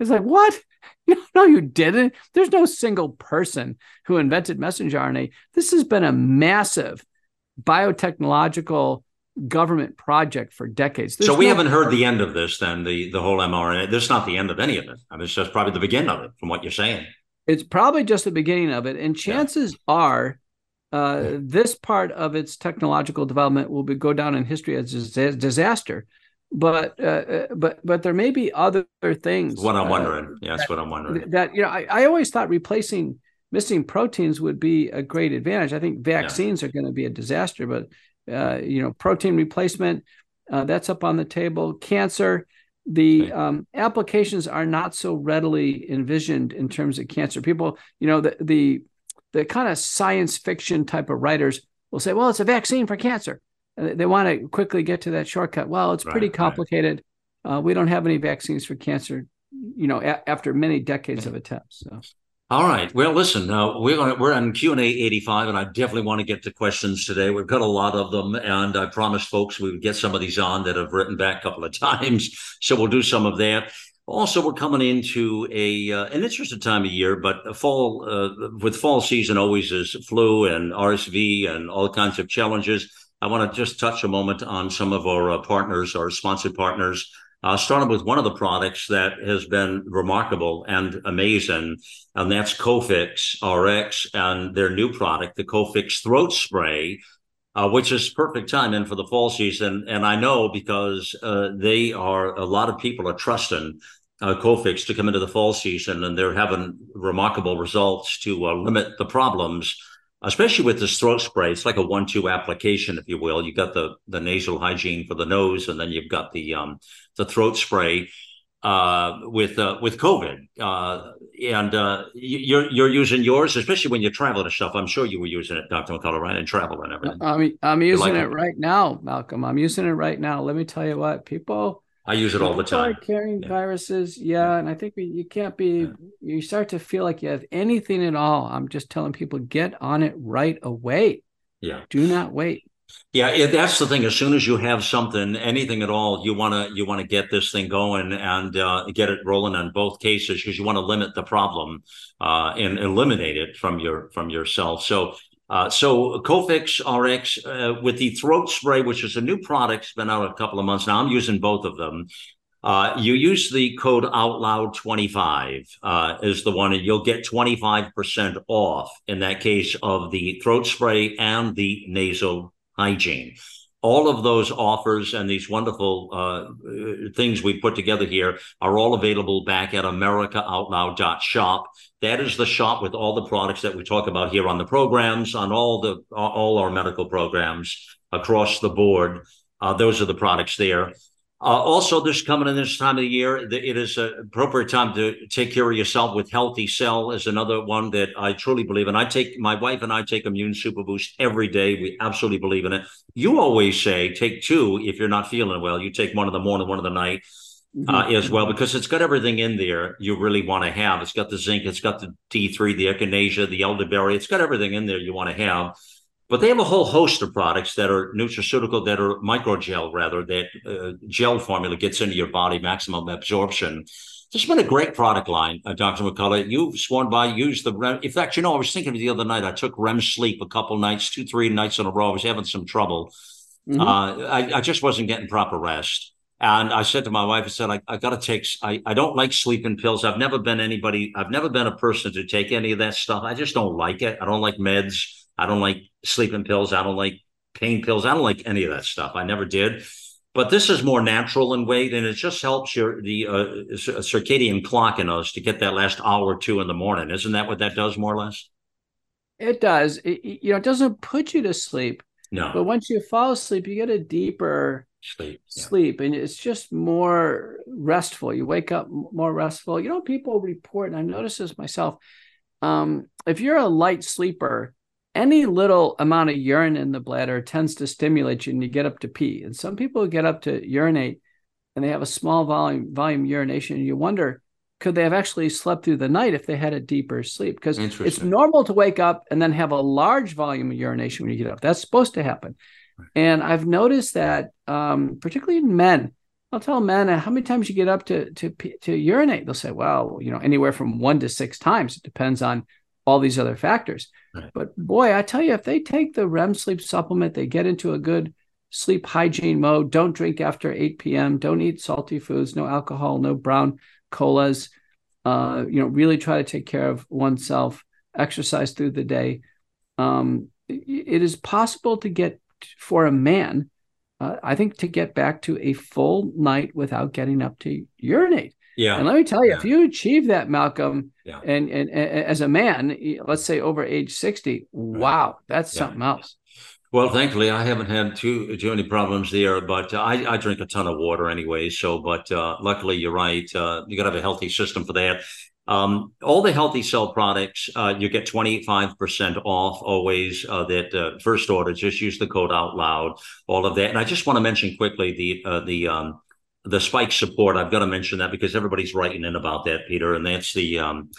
It's like, what? No, you didn't. There's no single person who invented messenger RNA. This has been a massive biotechnological government project for decades. There's so we no haven't heard the end of this, then the the whole mRNA. This is not the end of any of it. I mean, it's just probably the beginning of it, from what you're saying. It's probably just the beginning of it, and chances yeah. are. Uh, this part of its technological development will be, go down in history as a disaster but uh, uh, but but there may be other things. What I'm uh, wondering, yeah, that's what I'm wondering. That you know, I, I always thought replacing missing proteins would be a great advantage. I think vaccines yeah. are going to be a disaster, but uh, you know, protein replacement uh, that's up on the table. Cancer, the um, applications are not so readily envisioned in terms of cancer. People, you know, the the the kind of science fiction type of writers will say, "Well, it's a vaccine for cancer." they want to quickly get to that shortcut. Well, it's pretty complicated. Right. Uh, we don't have any vaccines for cancer, you know, a- after many decades of attempts. So. All right. Well, listen, uh, we're gonna, we're on Q and A eighty five, and I definitely want to get to questions today. We've got a lot of them, and I promised folks we would get some of these on that have written back a couple of times. So we'll do some of that. Also, we're coming into a uh, an interesting time of year, but fall uh, with fall season always is flu and RSV and all kinds of challenges. I want to just touch a moment on some of our uh, partners, our sponsored partners. Uh, starting with one of the products that has been remarkable and amazing, and that's Cofix RX and their new product, the Cofix Throat Spray, uh, which is perfect timing for the fall season. And I know because uh, they are a lot of people are trusting uh, Cofix to come into the fall season, and they're having remarkable results to uh, limit the problems especially with this throat spray. It's like a one-two application, if you will. You've got the the nasal hygiene for the nose, and then you've got the um, the throat spray uh, with uh, with COVID. Uh, and uh, you're you're using yours, especially when you're traveling and stuff. I'm sure you were using it, Doctor McCullough, right? And travel and everything. I mean, I'm using like it, it right now, Malcolm. I'm using it right now. Let me tell you what, people I use it all the time. Carrying yeah. viruses, yeah, and I think we, you can't be. Yeah. You start to feel like you have anything at all. I'm just telling people get on it right away. Yeah, do not wait. Yeah, that's the thing. As soon as you have something, anything at all, you want to you want to get this thing going and uh, get it rolling on both cases because you want to limit the problem uh, and eliminate it from your from yourself. So uh, so Cofix RX uh, with the throat spray, which is a new product, it's been out a couple of months now. I'm using both of them. Uh, you use the code OUTLOUD25 uh, is the one, and you'll get 25% off in that case of the throat spray and the nasal hygiene all of those offers and these wonderful uh, things we put together here are all available back at americaoutloud.shop that is the shop with all the products that we talk about here on the programs on all the all our medical programs across the board. Uh, those are the products there uh, also, this coming in this time of the year, it is an appropriate time to take care of yourself with Healthy Cell is another one that I truly believe in. I take my wife and I take Immune Super Boost every day. We absolutely believe in it. You always say take two if you're not feeling well. You take one in the morning, one in the night. Uh, mm-hmm. as well because it's got everything in there you really want to have. It's got the zinc, it's got the D3, the echinacea, the elderberry. It's got everything in there you want to have. But they have a whole host of products that are nutraceutical, that are microgel, rather, that uh, gel formula gets into your body, maximum absorption. This has been a great product line, uh, Dr. McCullough. You've sworn by, used the REM. In fact, you know, I was thinking the other night, I took REM sleep a couple nights, two, three nights in a row. I was having some trouble. Mm-hmm. Uh, I, I, just wasn't getting proper rest. And I said to my wife, I said, I, I got to take, I, I don't like sleeping pills. I've never been anybody, I've never been a person to take any of that stuff. I just don't like it. I don't like meds. I don't like sleeping pills. I don't like pain pills. I don't like any of that stuff. I never did. But this is more natural in weight, and it just helps your the uh, circadian clock in us to get that last hour or two in the morning. Isn't that what that does, more or less? It does. It, you know, it doesn't put you to sleep. No. But once you fall asleep, you get a deeper sleep, sleep, yeah. and it's just more restful. You wake up more restful. You know, people report, and I noticed this myself. Um, if you're a light sleeper, any little amount of urine in the bladder tends to stimulate you and you get up to pee. And some people get up to urinate and they have a small volume volume urination. And you wonder could they have actually slept through the night if they had a deeper sleep? Because it's normal to wake up and then have a large volume of urination when you get up. That's supposed to happen. Right. and i've noticed that um, particularly in men i'll tell men how many times you get up to to to urinate? They'll say well you know anywhere from one to six times. It depends on all these other factors. Right. But boy, I tell you, if they take the REM sleep supplement, they get into a good sleep hygiene mode. Don't drink after 8 p.m. Don't eat salty foods, no alcohol, no brown colas. Uh, you know, really try to take care of oneself, exercise through the day. Um, it is possible to get for a man, uh, I think, to get back to a full night without getting up to urinate. Yeah. And let me tell you, yeah. if you achieve that, Malcolm, yeah. and, and, and as a man, let's say over age 60, right. wow, that's yeah. something else. Well, thankfully, I haven't had too too many problems there, but uh, I, I drink a ton of water anyway. So, but uh, luckily, you're right. Uh, you got to have a healthy system for that. Um, all the healthy cell products, uh, you get 25% off always uh, that uh, first order. Just use the code out loud, all of that. And I just want to mention quickly the, uh, the, um, the spike support. I've got to mention that because everybody's writing in about that, Peter, and that's the um,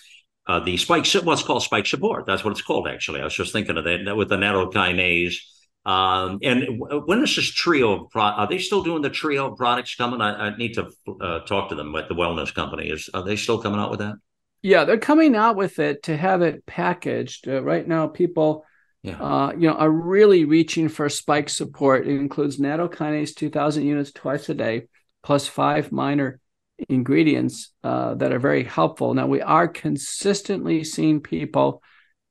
uh, the spike, what's called spike support. That's what it's called, actually. I was just thinking of that with the nattokinase. Um, and when is this trio of pro- are they still doing the trio products coming? I, I need to uh, talk to them with the wellness company. Is are they still coming out with that? Yeah, they're coming out with it to have it packaged. Uh, right now, people, yeah. uh, you know, are really reaching for spike support. It includes nattokinase 2,000 units twice a day, plus five minor ingredients uh, that are very helpful. Now, we are consistently seeing people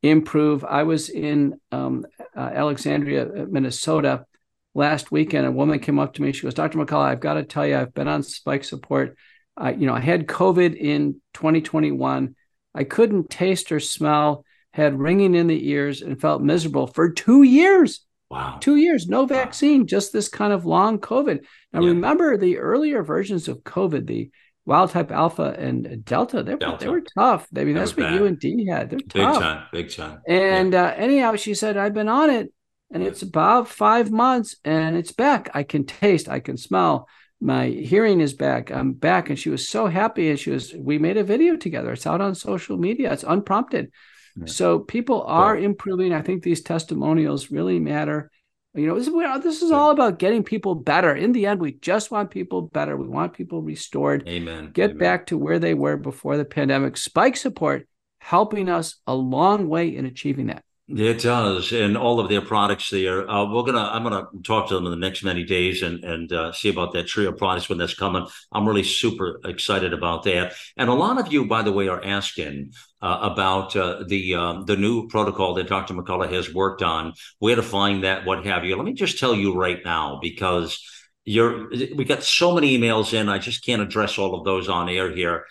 improve. I was in um, uh, Alexandria, uh, Minnesota last weekend. A woman came up to me. She goes, Dr. McCullough, I've got to tell you, I've been on spike support. I, you know, I had COVID in 2021. I couldn't taste or smell, had ringing in the ears, and felt miserable for two years. Wow. Two years, no vaccine, wow. just this kind of long COVID. Now, yeah. remember the earlier versions of COVID, the wild type alpha and delta, they, delta. they were tough. I mean, they that's what bad. you and D had. They're big tough. time, big time. And yeah. uh, anyhow, she said, I've been on it and it's about five months and it's back. I can taste, I can smell. My hearing is back. I'm back. And she was so happy. And she was, we made a video together. It's out on social media. It's unprompted. Yeah. So people are improving. I think these testimonials really matter. You know, this, this is all about getting people better. In the end, we just want people better. We want people restored. Amen. Get Amen. back to where they were before the pandemic. Spike support helping us a long way in achieving that. It does, and all of their products there. Uh, we're gonna, I'm gonna talk to them in the next many days and and uh, see about that trio products when that's coming. I'm really super excited about that. And a lot of you, by the way, are asking uh, about uh, the um, the new protocol that Dr. McCullough has worked on, where to find that, what have you. Let me just tell you right now, because you're we got so many emails in, I just can't address all of those on air here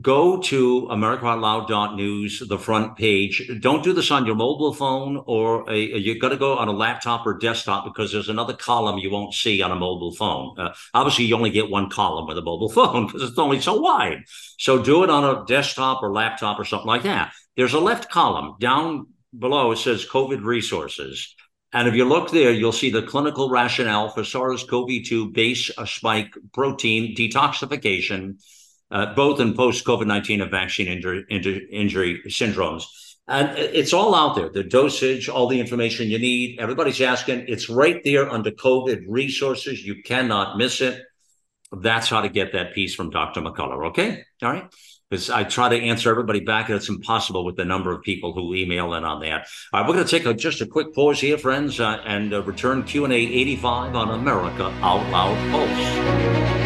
go to americaoutloud.news the front page. Don't do this on your mobile phone or a, you got to go on a laptop or desktop because there's another column you won't see on a mobile phone. Uh, obviously you only get one column with a mobile phone because it's only so wide. So do it on a desktop or laptop or something like that. There's a left column down below. It says covid resources. And if you look there, you'll see the clinical rationale for SARS-CoV-2 base spike protein detoxification uh, both in post COVID 19 and vaccine injury, injury syndromes. And it's all out there the dosage, all the information you need. Everybody's asking. It's right there under COVID resources. You cannot miss it. That's how to get that piece from Dr. McCullough. Okay. All right. Because I try to answer everybody back, and it's impossible with the number of people who email in on that. All right, we're going to take a, just a quick pause here, friends, uh, and uh, return Q and A 85 on America Out Loud Pulse.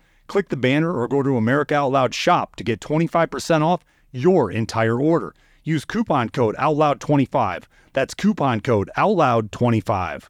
Click the banner or go to America Out Loud shop to get 25% off your entire order. Use coupon code OUTLOUD25. That's coupon code OUTLOUD25.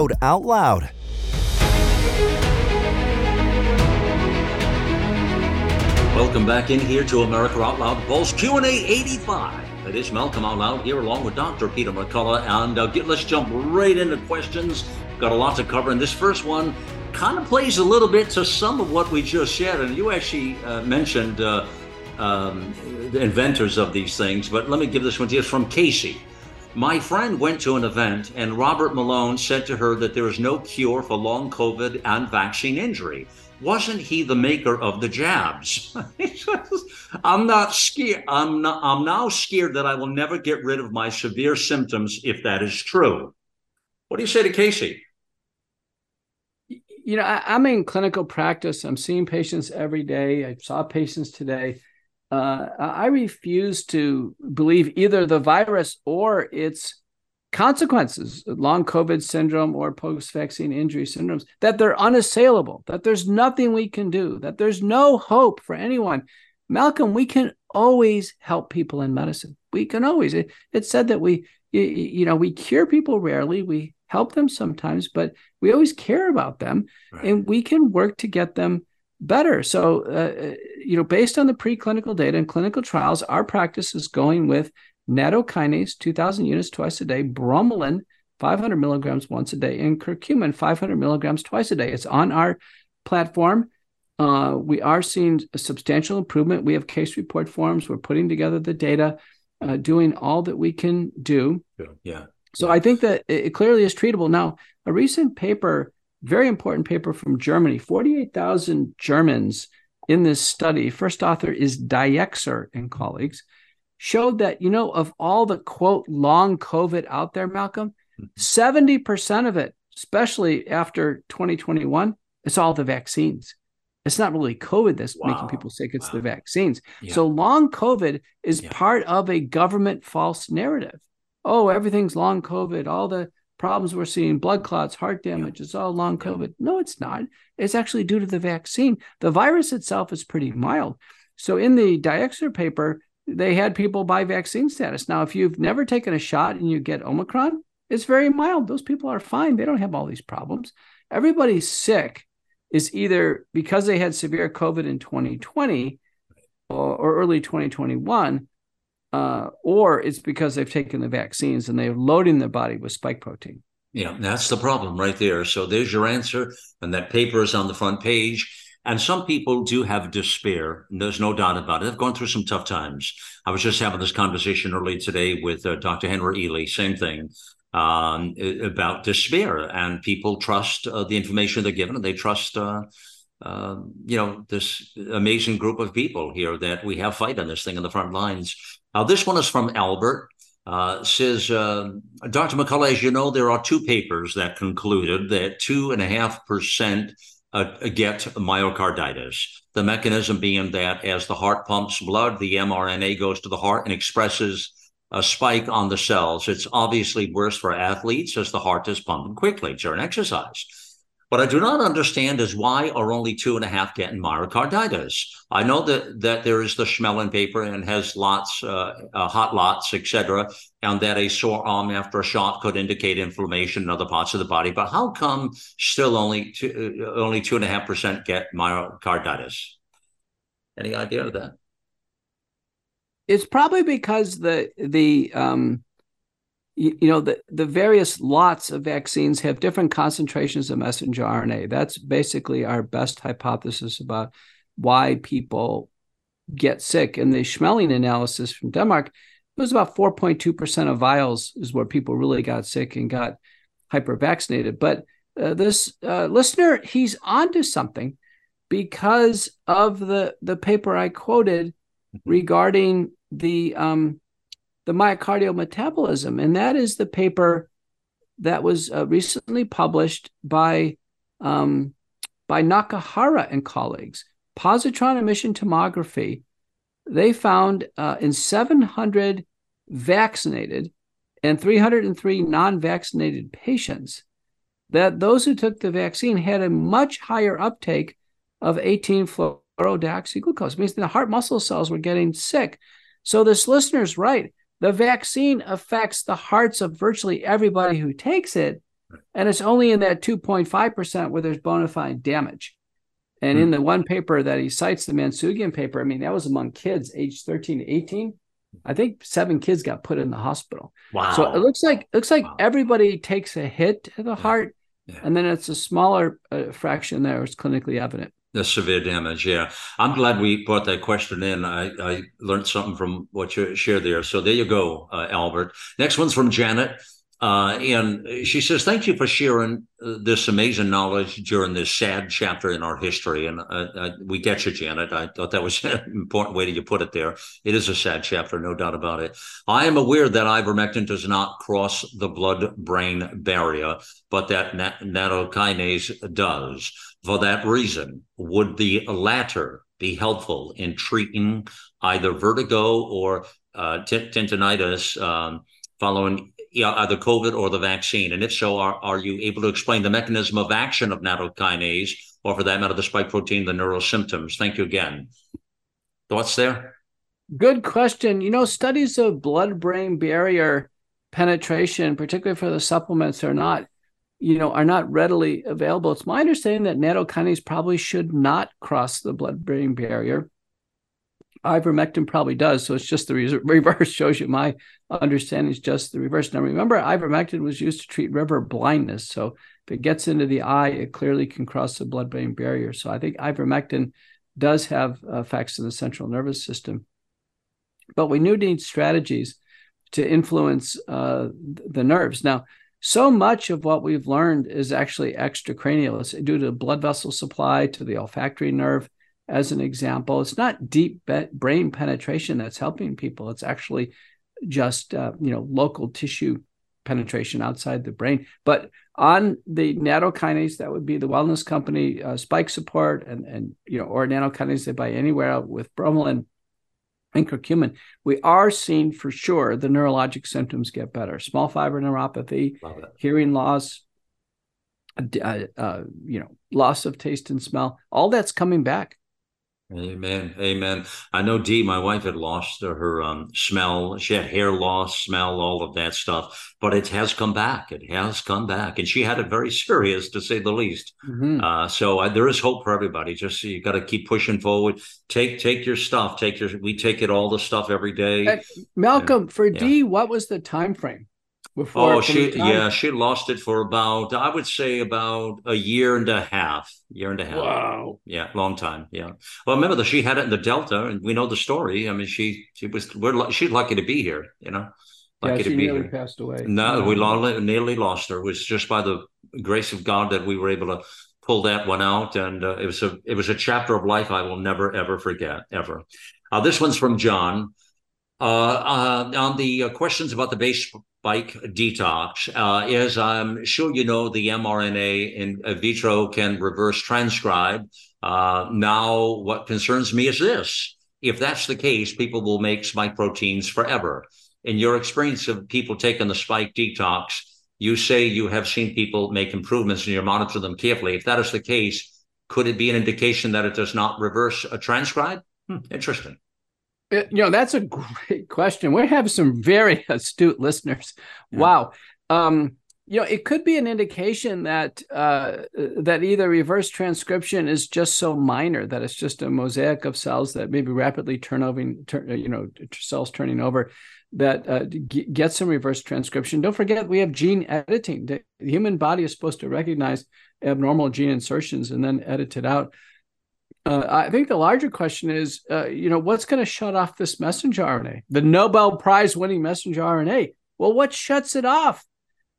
code out loud. Welcome back in here to America Out Loud Pulse Q&A 85. It is Malcolm Out Loud here along with Dr. Peter McCullough. And uh, get, let's jump right into questions. Got a lot to cover. And this first one kind of plays a little bit to some of what we just shared. And you actually uh, mentioned uh, um, the inventors of these things, but let me give this one to you. From Casey. My friend went to an event and Robert Malone said to her that there is no cure for long COVID and vaccine injury. Wasn't he the maker of the jabs? I'm not scared. I'm not, I'm now scared that I will never get rid of my severe symptoms if that is true. What do you say to Casey? You know, I, am in clinical practice. I'm seeing patients every day. I saw patients today uh, I refuse to believe either the virus or its consequences, long COVID syndrome or post vaccine injury syndromes, that they're unassailable, that there's nothing we can do, that there's no hope for anyone. Malcolm, we can always help people in medicine. We can always. It, it's said that we, you, you, know, we cure people rarely. We help them sometimes, but we always care about them, right. and we can work to get them better. So, uh, you know, based on the preclinical data and clinical trials, our practice is going with nattokinase, 2,000 units twice a day, bromelain, 500 milligrams once a day, and curcumin, 500 milligrams twice a day. It's on our platform. Uh, we are seeing a substantial improvement. We have case report forms. We're putting together the data, uh, doing all that we can do. Yeah. yeah. So I think that it clearly is treatable. Now, a recent paper very important paper from Germany. 48,000 Germans in this study, first author is Diexer and colleagues, showed that, you know, of all the quote long COVID out there, Malcolm, 70% mm-hmm. of it, especially after 2021, it's all the vaccines. It's not really COVID that's wow. making people sick, it's wow. the vaccines. Yeah. So long COVID is yeah. part of a government false narrative. Oh, everything's long COVID, all the problems we're seeing, blood clots, heart damage, yeah. it's all oh, long COVID. Yeah. No, it's not. It's actually due to the vaccine. The virus itself is pretty mild. So in the Diexer paper, they had people by vaccine status. Now, if you've never taken a shot and you get Omicron, it's very mild. Those people are fine. They don't have all these problems. Everybody's sick is either because they had severe COVID in 2020 or, or early 2021 uh, or it's because they've taken the vaccines and they're loading their body with spike protein. Yeah, that's the problem right there. So there's your answer, and that paper is on the front page. And some people do have despair, there's no doubt about it. They've gone through some tough times. I was just having this conversation earlier today with uh, Dr. Henry Ealy, same thing um, about despair. And people trust uh, the information they're given, and they trust, uh, uh, you know, this amazing group of people here that we have fighting this thing in the front lines. Now, this one is from Albert. Uh, says, uh, Dr. McCullough, as you know, there are two papers that concluded that two and a half percent uh, get myocarditis. The mechanism being that as the heart pumps blood, the mRNA goes to the heart and expresses a spike on the cells. It's obviously worse for athletes as the heart is pumping quickly during exercise. What I do not understand is why are only two and a half getting myocarditis? I know that that there is the Schmeling paper and has lots, uh, uh, hot lots, etc., and that a sore arm after a shot could indicate inflammation in other parts of the body. But how come still only two, uh, only two and a half percent get myocarditis? Any idea of that? It's probably because the the um, you, you, know the, the various lots of vaccines have different concentrations of messenger rna that's basically our best hypothesis about why people get sick. And the schmeling analysis from denmark it was about 4.2% of vials is where people really got sick and got hyper vaccinated but uh, this uh, listener he's onto something because of the the paper i quoted mm-hmm. regarding the um, the myocardial metabolism. And that is the paper that was uh, recently published by, um, by Nakahara and colleagues. Positron emission tomography. They found uh, in 700 vaccinated and 303 non vaccinated patients that those who took the vaccine had a much higher uptake of 18 fluorodeoxyglucose. It means the heart muscle cells were getting sick. So this listener's right. The vaccine affects the hearts of virtually everybody who takes it. And it's only in that 2.5% where there's bona fide damage. And mm. in the one paper that he cites, the Mansanguan paper, I mean, that was among kids aged 13 to 18. I think seven kids got put in the hospital. Wow. So it looks like looks like wow. everybody takes a hit to the heart, yeah. and then it's a smaller uh, fraction there is clinically evident. The severe damage, yeah. I'm glad we brought that question in. I, I learned something from what you shared there. So there you go, uh, Albert. Next one's from Janet. Uh, and she says, Thank you for sharing uh, this amazing knowledge during this sad chapter in our history. And uh, uh, we get you, Janet. I thought that was an important way that you put it there. It is a sad chapter, no doubt about it. I am aware that ivermectin does not cross the blood brain barrier, but that nat- nattokinase does. For that reason, would the latter be helpful in treating either vertigo or uh, um, following either COVID or the vaccine? And if so, are, are you able to explain the mechanism of action of nattokinase, or for that matter, the spike protein, the neural symptoms? Thank you again. Thoughts there? Good question. You know, studies of blood brain barrier penetration, particularly for the supplements, are not, you know, are not readily available. It's my understanding that nattokinase probably should not cross the blood brain barrier ivermectin probably does. So it's just the reverse shows you my understanding is just the reverse. Now, remember, ivermectin was used to treat river blindness. So if it gets into the eye, it clearly can cross the blood brain barrier. So I think ivermectin does have effects in the central nervous system. But we do need strategies to influence uh, the nerves. Now, so much of what we've learned is actually extracranial. It's due to blood vessel supply to the olfactory nerve as an example. It's not deep brain penetration that's helping people. It's actually just uh, you know local tissue penetration outside the brain. But on the nattokinase, that would be the wellness company uh, Spike Support, and and you know or nattokinase they buy anywhere with bromelain and curcumin. We are seeing for sure the neurologic symptoms get better. Small fiber neuropathy, hearing loss. Uh, uh, you know, loss of taste and smell, all that's coming back. Amen. Amen. I know Dee, my wife, had lost her um, smell. She had hair loss, smell, all of that stuff, but it has come back. It has come back. And she had it very serious, to say the least. Mm-hmm. Uh, so uh, there is hope for everybody. Just you got to keep pushing forward. Take take your stuff. Take your, we take it all the stuff every day. Uh, Malcolm, and, for yeah. Dee, what was the time frame? Before. Oh, she yeah, she lost it for about I would say about a year and a half. Year and a half. Wow. Yeah, long time. Yeah. Well, remember that she had it in the Delta, and we know the story. I mean, she she was we're she's lucky to be here. You know, lucky yeah, she to be nearly here. passed away. No, yeah. we nearly lost her. It was just by the grace of God that we were able to pull that one out, and uh, it was a it was a chapter of life I will never ever forget ever. Uh, this one's from John. Uh, uh, on the uh, questions about the base spike detox, uh, as I'm sure you know, the mRNA in vitro can reverse transcribe. Uh, now, what concerns me is this: if that's the case, people will make spike proteins forever. In your experience of people taking the spike detox, you say you have seen people make improvements and you monitor them carefully. If that is the case, could it be an indication that it does not reverse a transcribe? Hmm, interesting. Uh, you know, that's a great question. We have some very astute listeners. Yeah. Wow. Um, you know, it could be an indication that uh, that either reverse transcription is just so minor that it's just a mosaic of cells that maybe rapidly turn over, turn, you know, cells turning over that uh, g- get some reverse transcription. Don't forget, we have gene editing. The human body is supposed to recognize abnormal gene insertions and then edit it out. Uh, I think the larger question is, uh, you know, what's going to shut off this messenger RNA, the Nobel Prize winning messenger RNA? Well, what shuts it off?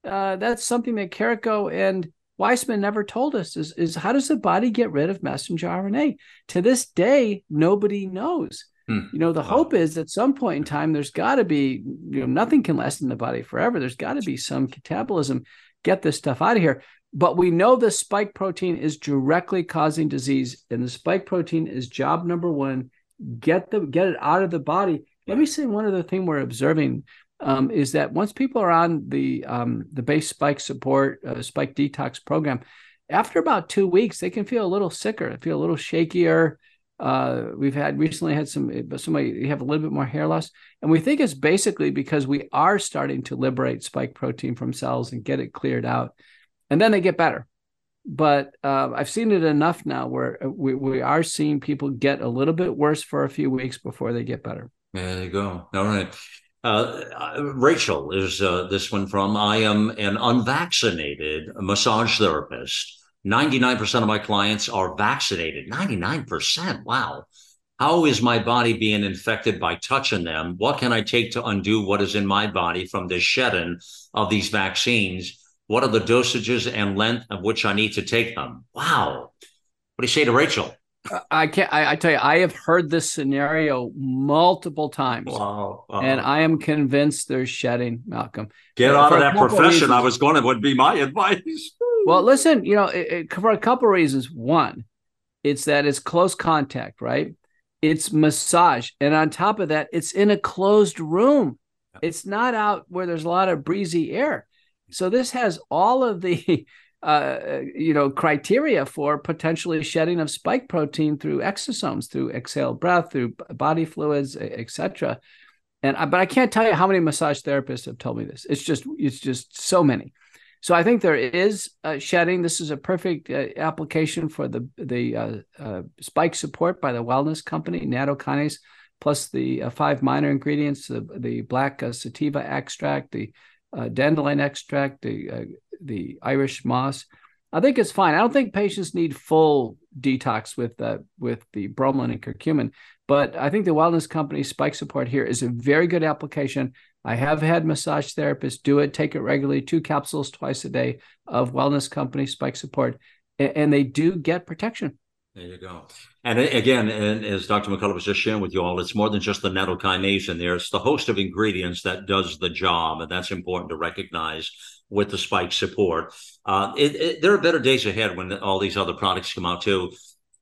Uh, that's something that Kariko and Weissman never told us is, is how does the body get rid of messenger RNA? To this day, nobody knows. Hmm. You know, the wow. hope is at some point in time, there's got to be, you know, nothing can last in the body forever. There's got to be some catabolism, get this stuff out of here. But we know the spike protein is directly causing disease, and the spike protein is job number one. Get the get it out of the body. Let me say one other thing we're observing um, is that once people are on the um, the base spike support uh, spike detox program, after about two weeks, they can feel a little sicker, feel a little shakier. Uh, we've had recently had some somebody have a little bit more hair loss, and we think it's basically because we are starting to liberate spike protein from cells and get it cleared out and then they get better. But uh, I've seen it enough now where uh, we, we are seeing people get a little bit worse for a few weeks before they get better. There you go. All right. Uh, uh, Rachel is uh, this one from I am an unvaccinated massage therapist. 99% of my clients are vaccinated. 99%. Wow. How is my body being infected by touching them? What can I take to undo what is in my body from the shedding of these vaccines? What are the dosages and length of which I need to take them? Wow. What do you say to Rachel? Uh, I can't. I, I, tell you, I have heard this scenario multiple times, wow, wow. and I am convinced there's shedding. Malcolm, get out of that profession. Reasons. I was going to would be my advice. well, listen, you know, it, it, for a couple of reasons. One, it's that it's close contact, right? It's massage, and on top of that, it's in a closed room. It's not out where there's a lot of breezy air. So this has all of the uh, you know, criteria for potentially shedding of spike protein through exosomes, through exhaled breath, through body fluids, etc. And but I can't tell you how many massage therapists have told me this. It's just it's just so many. So I think there is uh, shedding. This is a perfect uh, application for the the uh, uh spike support by the wellness company nattokinase, plus the uh, five minor ingredients: the, the black uh, sativa extract, the dandelion extract, the the Irish moss. I think it's fine. I don't think patients need full detox with uh, with the bromelain and curcumin, but I think the wellness company Spike Support here is a very good application. I have had massage therapists do it, take it regularly, two capsules twice a day of wellness company Spike Support, and they do get protection. There you go. And again, and as Dr. McCullough was just sharing with you all, it's more than just the nattokinase in there. It's the host of ingredients that does the job. And that's important to recognize with the spike support. Uh, it, it, there are better days ahead when all these other products come out too.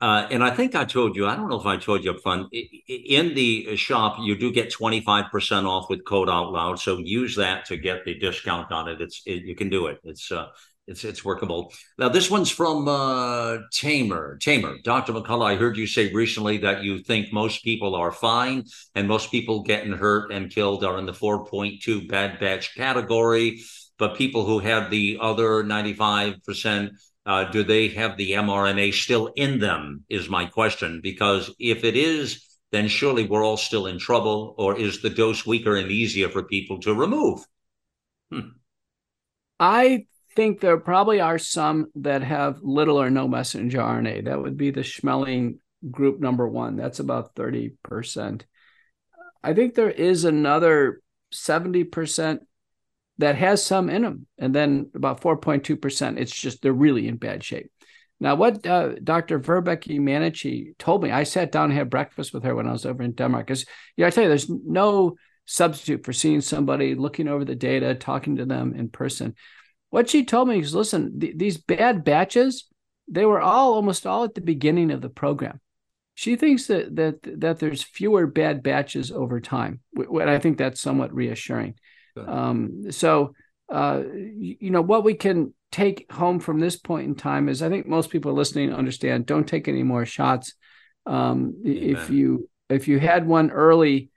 Uh, and I think I told you, I don't know if I told you up front, in the shop, you do get 25% off with code out loud. So use that to get the discount on it. It's, it, you can do it. It's, uh, it's it's workable. Now this one's from uh, Tamer. Tamer, Dr. McCullough, I heard you say recently that you think most people are fine, and most people getting hurt and killed are in the 4.2 bad batch category. But people who have the other 95%, uh, do they have the mRNA still in them? Is my question. Because if it is, then surely we're all still in trouble. Or is the dose weaker and easier for people to remove? Hmm. I think there probably are some that have little or no messenger RNA. That would be the Schmeling group number one. That's about 30%. I think there is another 70% that has some in them. And then about 4.2%, it's just they're really in bad shape. Now, what uh, Dr. Vibeke Manniche told me, I sat down and had breakfast with her when I was over in Denmark. Because, yeah, I tell you, there's no substitute for seeing somebody, looking over the data, talking to them in person what she told me is listen th- these bad batches they were all almost all at the beginning of the program. She thinks that that that there's fewer bad batches over time and i think that's somewhat reassuring. Um, so uh, you know what we can take home from this point in time is i think most people listening understand don't take any more shots. Um, if you if you had one early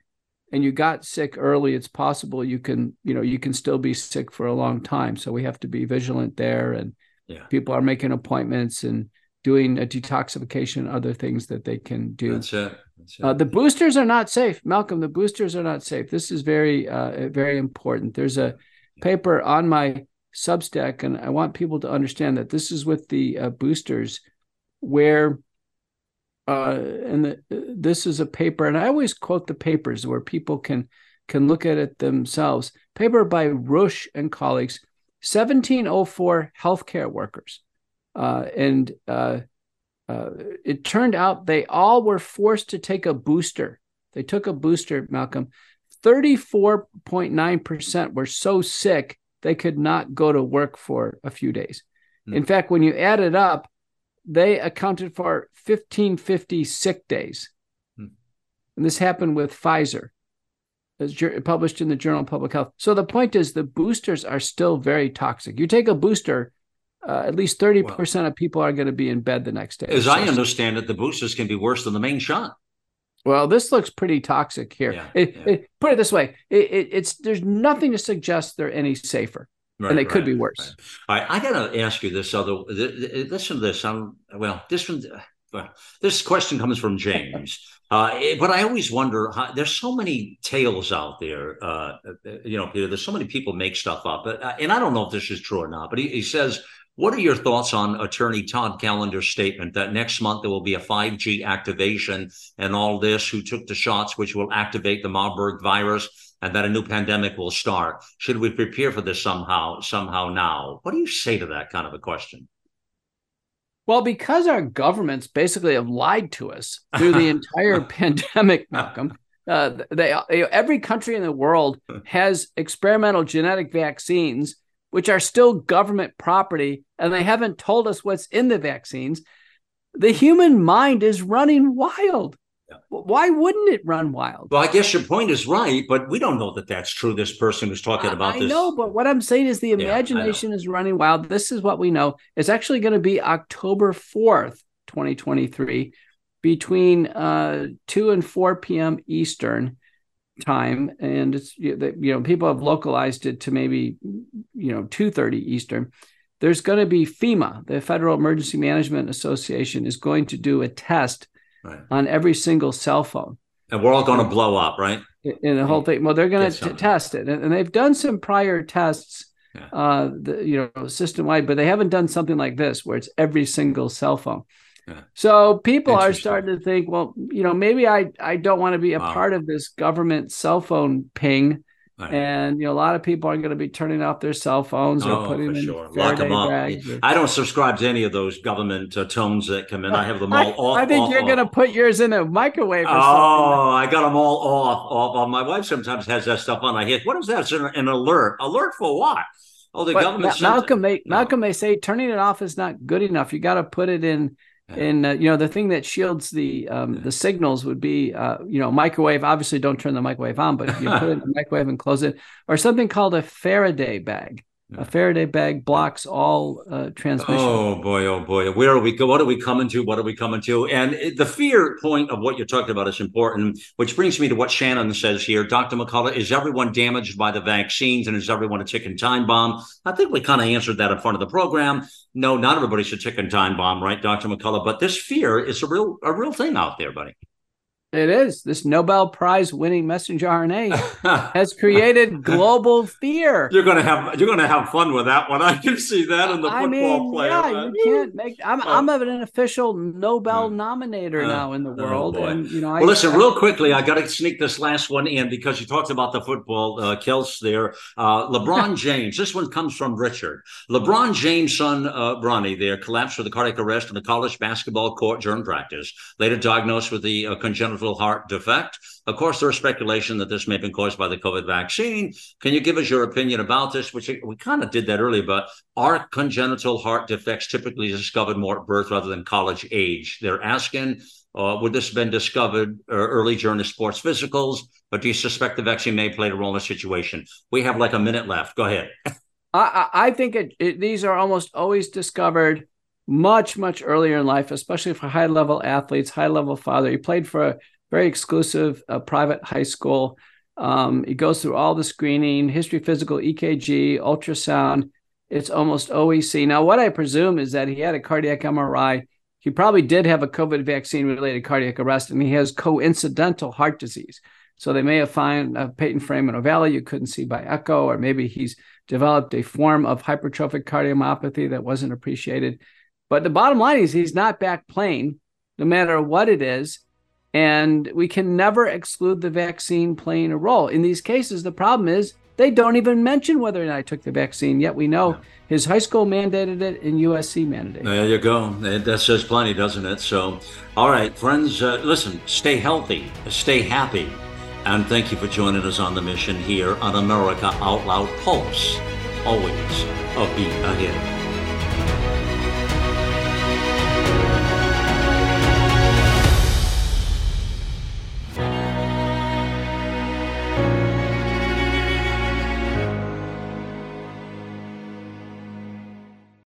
and you got sick early, it's possible you can, you know, you can still be sick for a long time. So we have to be vigilant there. And yeah. people are making appointments and doing a detoxification, other things that they can do. That's it. That's it. Uh, the boosters are not safe, Malcolm. The boosters are not safe. This is very, uh, very important. There's a paper on my Substack, and I want people to understand that this is with the uh, boosters, where uh, and the, this is a paper, and I always quote the papers where people can can look at it themselves. Paper by Rush and colleagues, 1704 healthcare workers, uh, and uh, uh, it turned out they all were forced to take a booster. They took a booster, Malcolm. 34.9% were so sick they could not go to work for a few days. Mm. In fact, when you add it up, they accounted for 1550 sick days. Hmm. And this happened with Pfizer, as published in the Journal of Public Health. So the point is the boosters are still very toxic. You take a booster, uh, at least 30% well, of people are going to be in bed the next day. As I understand it, the boosters can be worse than the main shot. Well, this looks pretty toxic here. Yeah, it, yeah. It, put it this way: it, it's there's nothing to suggest they're any safer. Right, and they could be worse. Right. All right, I got to ask you this. other. listen to this. I'm well. This one, well, this question comes from James. Uh, but I always wonder. How, there's so many tales out there. Uh, you know, Peter. There's so many people make stuff up, but, uh, and I don't know if this is true or not. But he, he says What are your thoughts on Attorney Todd Callender's statement that next month there will be a 5G activation and all this, who took the shots, which will activate the Marburg virus, and that a new pandemic will start? Should we prepare for this somehow, somehow now? What do you say to that kind of a question? Well, because our governments basically have lied to us through the entire pandemic, Malcolm. Uh, they, every country in the world has experimental genetic vaccines which are still government property, and they haven't told us what's in the vaccines, the human mind is running wild. Why wouldn't it run wild? Well, I guess your point is right, but we don't know that that's true. This person who's talking about I this. I know, but what I'm saying is the imagination yeah, is running wild. This is what we know. It's actually going to be October 4th, 2023, between uh, 2 and 4 p.m. Eastern time and it's you know people have localized it to maybe you know 2:30 eastern there's going to be FEMA the Federal Emergency Management Association is going to do a test right. on every single cell phone. And we're all going to blow up right? in the whole thing. Well they're going to test it. And, and, they've done some prior tests yeah. uh the, you know system wide but they haven't done something like this where it's every single cell phone. So people are starting to think, well, you know, maybe I I don't want to be a wow. part of this government cell phone ping. Right. And you know, a lot of people are going to be turning off their cell phones oh, or putting in sure. Lock them up. Or... I don't subscribe to any of those government uh, tones that come in. I have them all I, off. I think off, you're going to put yours in a microwave. oh, I got them all off. Off. My wife sometimes has that stuff on. I hit. What is that? It's an, an alert. Alert for what? Oh, the but government. Malcolm, they Malcolm, they say turning it off is not good enough. You got to put it in and uh, you know the thing that shields the um, the signals would be uh, you know microwave. Obviously, don't turn the microwave on, but if you put it in the microwave and close it, or something called a Faraday bag. A Faraday bag blocks all uh, transmission. Oh boy, oh boy, where are we? What are we coming to? What are we coming to? And the fear point of what you're talking about is important, which brings me to what Shannon says here. Dr. McCullough, is everyone damaged by the vaccines, and is everyone a ticking time bomb? I think we kind of answered that in front of the program. No, not everybody's a ticking time bomb, right, Dr. McCullough? But this fear is a real, a real thing out there, buddy. It is. This Nobel Prize winning messenger RNA has created global fear. You're gonna have you're gonna have fun with that one. I can see that in the football I mean, player. Yeah, you can't make. I'm uh, I'm an official Nobel uh, nominator uh, now in the oh, world, oh and you know. Well, I, listen, I, real quickly, I got to sneak this last one in because you talked about the football, uh, Kels. There, uh, LeBron James. This one comes from Richard. LeBron James' son, uh, Bronny, there collapsed with a cardiac arrest on the college basketball court during practice. Later diagnosed with the uh, congenital heart defect. Of course, there's speculation that this may have been caused by the COVID vaccine. Can you give us your opinion about this? Which we kind of did that earlier, but are congenital heart defects typically discovered more at birth rather than college age? They're asking, uh, would this have been discovered uh, early during the sports physicals? But do you suspect the vaccine may play a role in the situation? We have like a minute left. Go ahead. I, I think it, it, these are almost always discovered much much earlier in life, especially for high level athletes, high level father. He played for very exclusive uh, private high school. Um, it goes through all the screening, history, physical, EKG, ultrasound. It's almost OEC. Now, what I presume is that he had a cardiac MRI. He probably did have a COVID vaccine related cardiac arrest, and he has coincidental heart disease. So they may have found a patent foramen ovale you couldn't see by echo, or maybe he's developed a form of hypertrophic cardiomyopathy that wasn't appreciated. But the bottom line is he's not back playing, no matter what it is. And we can never exclude the vaccine playing a role. In these cases, the problem is they don't even mention whether or not I took the vaccine, yet we know his high school mandated it and USC mandated it. There you go. That says plenty, doesn't it? So, all right, friends, uh, listen, stay healthy, stay happy, and thank you for joining us on the mission here on America Out Loud Pulse. Always a beat ahead.